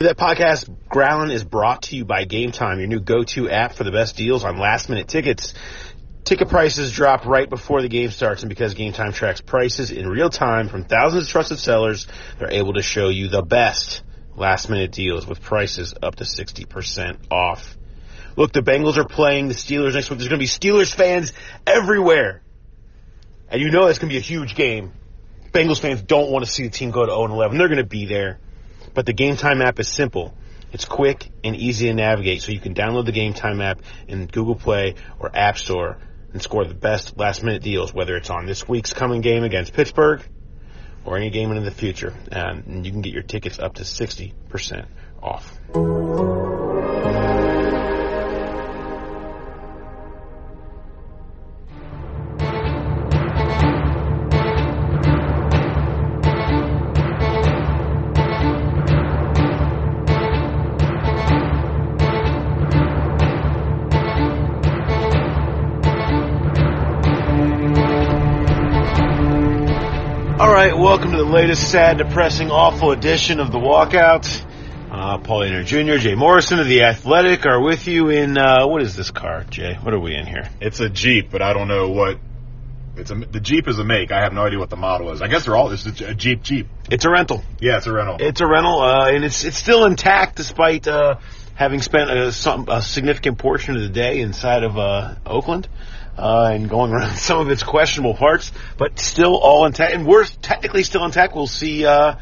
That podcast, Growlin, is brought to you by Game Time, your new go-to app for the best deals on last-minute tickets. Ticket prices drop right before the game starts, and because Game Time tracks prices in real time from thousands of trusted sellers, they're able to show you the best last-minute deals with prices up to 60% off. Look, the Bengals are playing the Steelers next week. There's going to be Steelers fans everywhere. And you know it's going to be a huge game. Bengals fans don't want to see the team go to 0-11. They're going to be there. But the Game Time app is simple. It's quick and easy to navigate, so you can download the Game Time app in Google Play or App Store and score the best last minute deals, whether it's on this week's coming game against Pittsburgh or any game in the future. And you can get your tickets up to 60% off. Right, welcome to the latest sad, depressing, awful edition of the Walkout. Uh, Paul Dehner Jr., Jay Morrison of The Athletic are with you in, uh, what is this car, Jay? What are we in here? It's a Jeep, but I don't know what. It's a the Jeep is a make. I have no idea what the model is. I guess they're all. It's a Jeep Jeep. It's a rental. Yeah, it's a rental. It's a rental, uh, and it's it's still intact despite uh, having spent a, some, a significant portion of the day inside of uh, Oakland uh, and going around some of its questionable parts, but still all intact. And we're technically still intact. We'll see. Uh,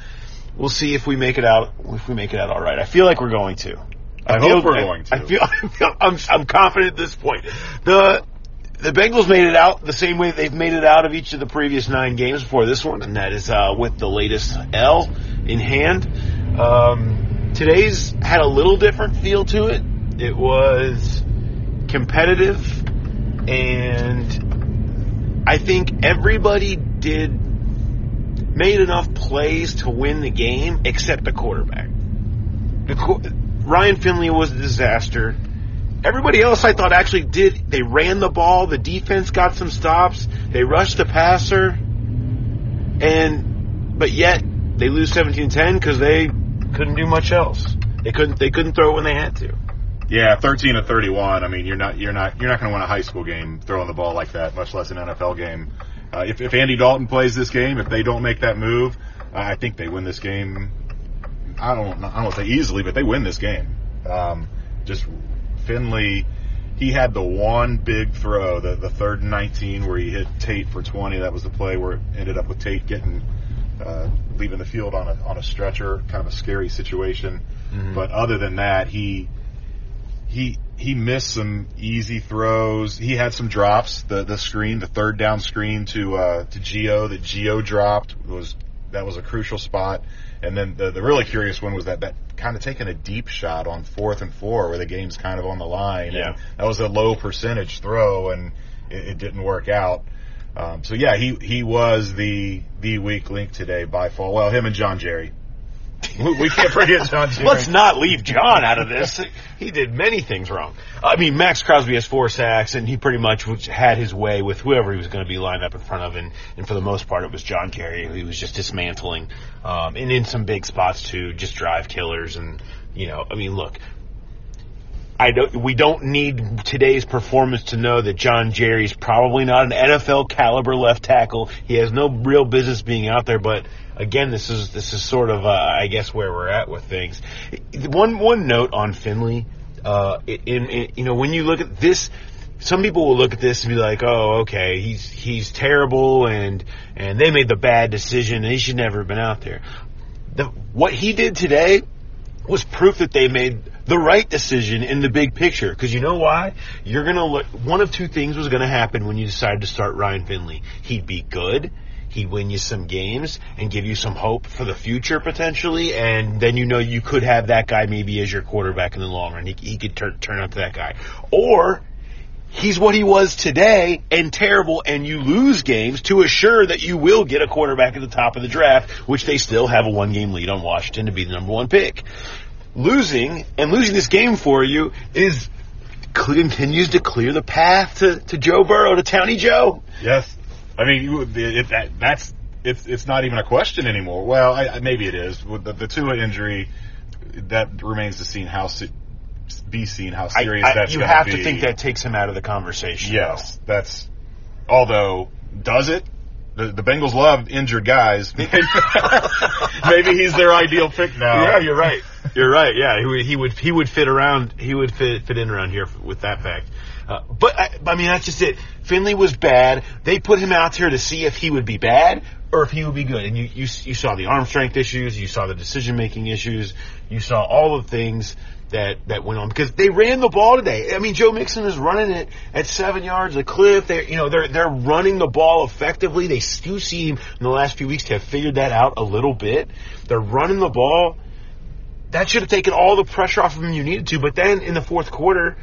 we'll see if we make it out. If we make it out all right, I feel like we're going to. I feel, hope we're going to. I feel, I feel I'm, I'm confident at this point. The the Bengals made it out the same way they've made it out of each of the previous nine games before this one, and that is uh, with the latest L in hand. Um, today's had a little different feel to it. It was competitive, and I think everybody did made enough plays to win the game, except the quarterback. The, Ryan Finley was a disaster. Everybody else I thought actually did. They ran the ball. The defense got some stops. They rushed the passer. And, but yet, they lose 17-10 because they couldn't do much else. They couldn't, they couldn't throw when they had to. Yeah, thirteen to thirty-one. I mean, you're not you're not you're not going to win a high school game throwing the ball like that, much less an NFL game. Uh, if if Andy Dalton plays this game, if they don't make that move, uh, I think they win this game. I don't I don't say easily, but they win this game. Um, just Finley. He had the one big throw, the the third and 19, where he hit Tate for 20. That was the play where it ended up with Tate getting uh, leaving the field on a on a stretcher, kind of a scary situation. But other than that, he he he missed some easy throws. He had some drops. The the screen, the third down screen to uh, to Gio that Gio dropped was that was a crucial spot. And then the the really curious one was that that kind of taking a deep shot on fourth and four where the game's kind of on the line. Yeah. And that was a low percentage throw and it, it didn't work out. Um, so yeah, he he was the the weak link today by far. Well, him and John Jerry. We, can't forget John Jerry. Let's not leave John out of this. He did many things wrong. I mean, Maxx Crosby has four sacks, and he pretty much had his way with whoever he was going to be lined up in front of, and, and for the most part, it was John Jerry who he was just dismantling, um, and in some big spots too, just drive killers, and you know, I mean, look. I don't, we don't need today's performance to know that John Jerry's probably not an NFL caliber left tackle. He has no real business being out there, but again, this is, this is sort of, uh, I guess where we're at with things. One, one note on Finley, uh, in, in, you know, when you look at this, some people will look at this and be like, "Oh, okay, he's he's terrible, and and they made the bad decision, and he should never have been out there." The, what he did today was proof that they made the right decision in the big picture. Because you know why? You're gonna look. One of two things was gonna happen when you decided to start Ryan Finley. He'd be good. He'd win you some games and give you some hope for the future potentially, and then you know you could have that guy maybe as your quarterback in the long run. He, he could turn turn out to that guy, or he's what he was today and terrible and you lose games to assure that you will get a quarterback at the top of the draft, which they still have a one game lead on Washington to be the number one pick. Losing and losing this game for you is continues to clear the path to, to Joe Burrow, to Towny Joe. Yes, I mean you, it, it, that, that's it's it's not even a question anymore. Well, I, maybe it is with the, the Tua injury. that remains to seen how se- be seen how serious I, I, that's you have be. to think that takes him out of the conversation. Yes, that's. Although, does it? The, the Bengals love injured guys. Maybe he's their ideal pick now. Yeah, you're right. You're right. Yeah, he would he would he would fit around. He would fit fit in around here with that fact. Uh, but I, I mean, that's just it. Finley was bad. They put him out here to see if he would be bad or if he would be good. And you you you saw the arm strength issues. You saw the decision making issues. You saw all the things that that went on because they ran the ball today. I mean, Joe Mixon is running it at seven yards a clip. They you know they're they're running the ball effectively. They do seem in the last few weeks to have figured that out a little bit. They're running the ball. That should have taken all the pressure off of them you needed to. But then in the fourth quarter,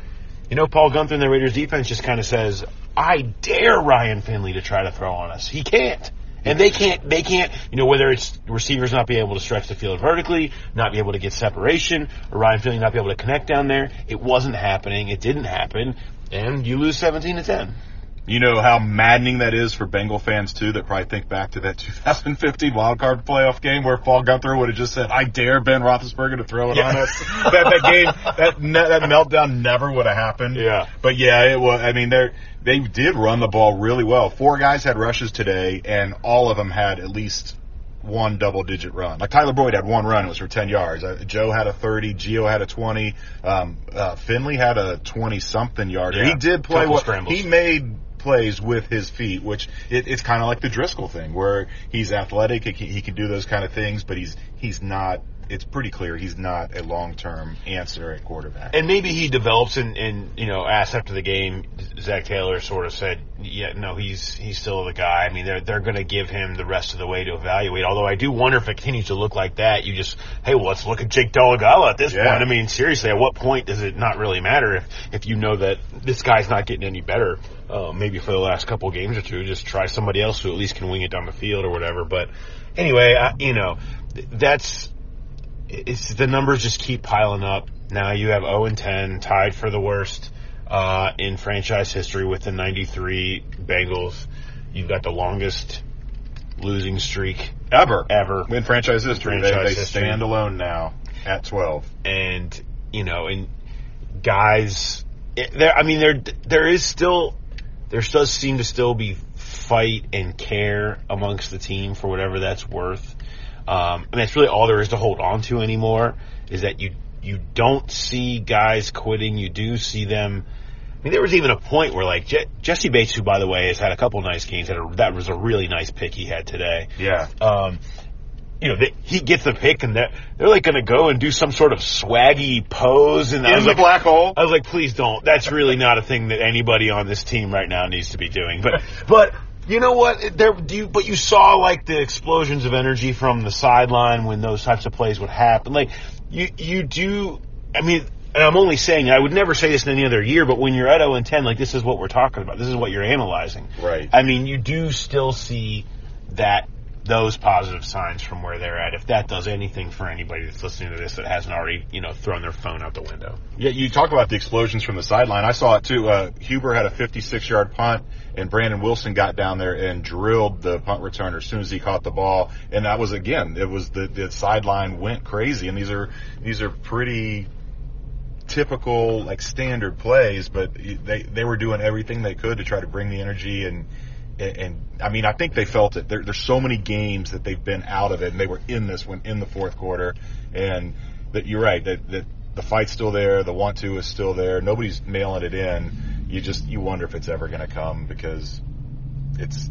you know, Paul Guenther and the Raiders defense just kind of says, "I dare Ryan Finley to try to throw on us. He can't." And they can't, they can't, you know, whether it's receivers not be able to stretch the field vertically, not be able to get separation, or Ryan Finley not be able to connect down there. It wasn't happening. It didn't happen. And you lose 17 to 10. You know how maddening that is for Bengal fans too, that probably think back to that 2015 wildcard playoff game where Paul Guenther would have just said, "I dare Ben Roethlisberger to throw it Yeah. on us." that, that game, that ne- that meltdown never would have happened. Yeah. but yeah, it was. I mean, they they did run the ball really well. Four guys had rushes today, and all of them had at least one double digit run. Like Tyler Boyd had one run, it was for 10 yards. Uh, Joe had a 30, Gio had a 20, um, uh, Finley had a 20 something yard. Yeah. He did play what scrambles. he made plays with his feet, which it, it's kind of like the Driskel thing, where he's athletic, he can, he can do those kind of things, but he's he's not. It's pretty clear he's not a long term answer at quarterback. And maybe he develops and, and, you know, asked after the game, Zac Taylor sort of said, yeah, no, he's, he's still the guy. I mean, they're, they're going to give him the rest of the way to evaluate. Although I do wonder if it continues to look like that, you just, hey, well, let's look at Jake Dolegala at this Yeah. point. I mean, seriously, at what point does it not really matter if, if you know that this guy's not getting any better? Uh, maybe for the last couple of games or two, just try somebody else who at least can wing it down the field or whatever. But anyway, I, you know, th- that's, it's the numbers just keep piling up. Now you have 0 and 10, tied for the worst uh, in franchise history with the 93 Bengals. You've got the longest losing streak Ever. ever, In franchise history, they, Franchise they history. stand alone now at 12. and you know, and guys, it- there. I mean, there there is still there does seem to still be fight and care amongst the team for whatever that's worth. Um, and that's really all there is to hold on to anymore. Is that you you don't see guys quitting. You do see them. I mean, there was even a point where like Je- Jessie Bates, who by the way has had a couple nice games, had a, that was a really nice pick he had today Yeah. um, you know, they, he gets the pick and they're, they're like going to go and do some sort of swaggy pose. And I In was the like, black hole. I was like, please don't. That's really not a thing that anybody on this team right now needs to be doing. But, but you know what? There, do you, but you saw like the explosions of energy from the sideline when those types of plays would happen. Like you, you do. I mean, and I'm only saying I would never say this in any other year, but when you're at 0 and 10, like this is what we're talking about. This is what you're analyzing. Right. I mean, you do still see that those positive signs from where they're at. If that does anything for anybody that's listening to this that hasn't already, you know, thrown their phone out the window. Yeah, you talk about the explosions from the sideline. I saw it too. Uh, Huber had a 56 yard punt, and Brandon Wilson got down there and drilled the punt returner as soon as he caught the ball. And that was again, it was the, the sideline went crazy. And these are these are pretty typical like standard plays, but they they were doing everything they could to try to bring the energy and. And, and I mean, I think they felt it. There, there's so many games that they've been out of it, and they were in this one in the fourth quarter. And that you're right that that the fight's still there, the want to is still there. Nobody's mailing it in. You just you wonder if it's ever going to come because it's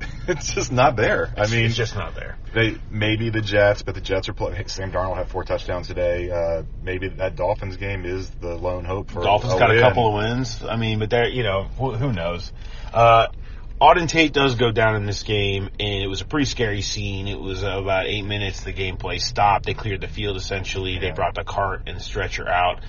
it's just not there. I mean, it's just not there. they maybe the Jets, but the Jets are playing. Sam Darnold had four touchdowns today. Uh, maybe that Dolphins game is the lone hope for Dolphins a got a couple of wins. I mean, but they're, you know, who, who knows? Uh, Auden Tate does go down in this game, and it was a pretty scary scene. It was uh, about eight minutes. The gameplay stopped. They cleared the field essentially. They brought the cart and stretcher out.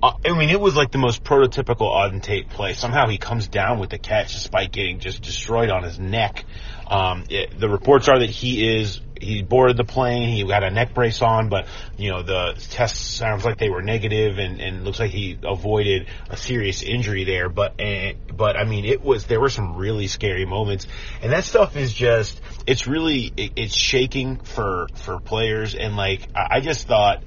Uh, I mean, it was like the most prototypical Auden Tate play. Somehow he comes down with the catch despite getting just destroyed on his neck. Um, it, the reports are that he is he boarded the plane. He got a neck brace on, but you know the tests sounds like they were negative, and and looks like he avoided a serious injury there. But uh, but I mean, it was there were some really scary moments, and that stuff is just it's really it, it's shaking for for players, and like I, I just thought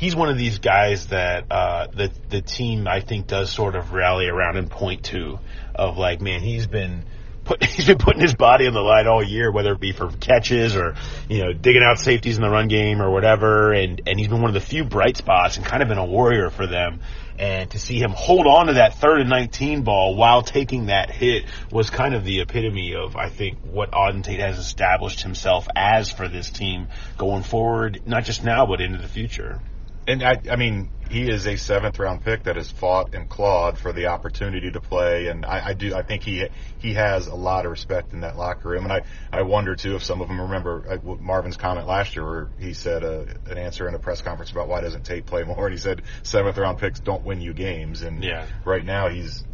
he's one of these guys that uh, the the team I think does sort of rally around and point to of like, man, he's been put, he's been putting his body on the line all year, whether it be for catches or you know digging out safeties in the run game or whatever, and and he's been one of the few bright spots and kind of been a warrior for them. And to see him hold on to that third and 19 ball while taking that hit was kind of the epitome of, I think, what Auden Tate has established himself as for this team going forward, not just now, but into the future and I, I mean, he is a seventh round pick that has fought and clawed for the opportunity to play, and I, I do, I think he he has a lot of respect in that locker room, and I I wonder too if some of them remember uh, Marvin's comment last year where he said uh, an answer in a press conference about why doesn't Tate play more, and he said seventh round picks don't win you games, and yeah. right now he's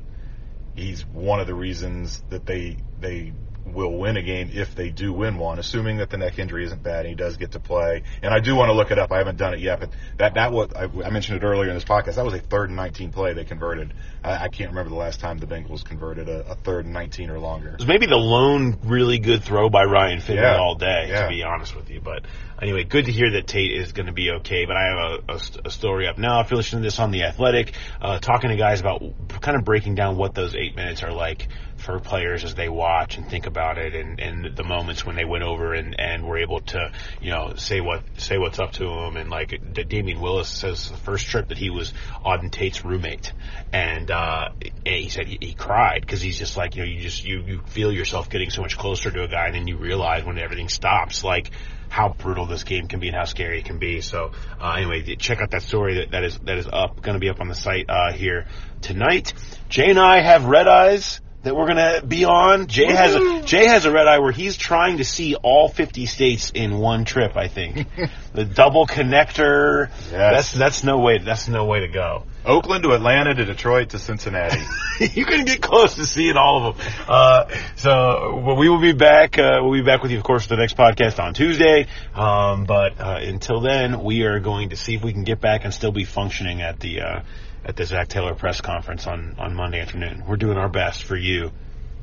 he's one of the reasons that they they will win a game if they do win one, assuming that the neck injury isn't bad and he does get to play. And I do want to look it up. I haven't done it yet, but that that what I, I mentioned it earlier in this podcast. That was a third and 19 play they converted. I, I can't remember the last time the Bengals converted a, a, third and 19 or longer. It was maybe the lone really good throw by Ryan Finley yeah. all day, yeah. to be honest with you. But anyway, good to hear that Tate is going to be okay. But I have a, a, a story up now. If you're listening to this on the Athletic, uh, talking to guys about kind of breaking down what those eight minutes are like for players as they watch and think about it and, and the moments when they went over and, and were able to, you know, say what, say what's up to them. And like Damion Willis says the first trip that he was Auden Tate's roommate. And, uh, and he said he, he cried because he's just like, you know, you just, you, you feel yourself getting so much closer to a guy and then you realize when everything stops, like, how brutal this game can be and how scary it can be. So uh, anyway, check out that story that, that is that is up, going to be up on the site uh, here tonight. Jay and I have red eyes that we're gonna be on. Jay has a Jay has a red eye where he's trying to see all 50 states in one trip. I think the double connector. Yes. That's that's no way. That's no way to go. Oakland to Atlanta to Detroit to Cincinnati. you can get close to seeing all of them. Uh, so well, we will be back. Uh, we'll be back with you, of course, for the next podcast on Tuesday. Um, but uh, until then, we are going to see if we can get back and still be functioning at the uh, at the Zac Taylor press conference on, on Monday afternoon. We're doing our best for you.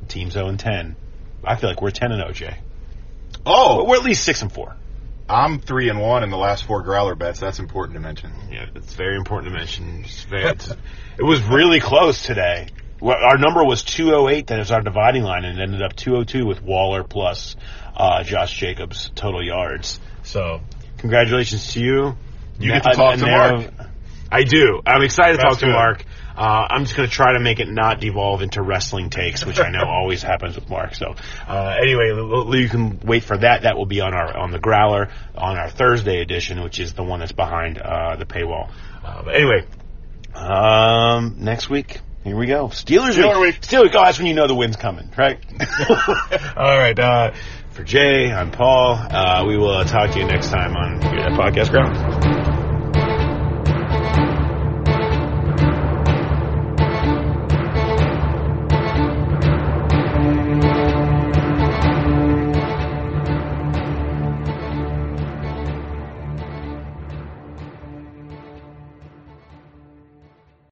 Team 0 and 10. I feel like we're 10 and 0, Jay. Oh, we're at least 6 and 4. I'm 3 and 1 in the last four growler bets. That's important to mention. Yeah, it's very important to mention. Very, it was really close today. Our number was 208, that is our dividing line, and it ended up 202 with Waller plus uh, Josh Jacobs total yards. So, congratulations to you. You get to talk to Mark. I do. I'm excited to That's talk to good. Mark. Uh, I'm just going to try to make it not devolve into wrestling takes, which I know always happens with Mark. So uh, anyway, you can wait for that. That will be on our on the Growler on our Thursday edition, which is the one that's behind uh, the paywall. Uh, but anyway, um, next week. Here we go. Steelers Steeler week. week. Steelers. Oh, that's when you know the wind's coming, right? All right. Uh, for Jay, I'm Paul. Uh, we will talk to you next time on Podcast Ground.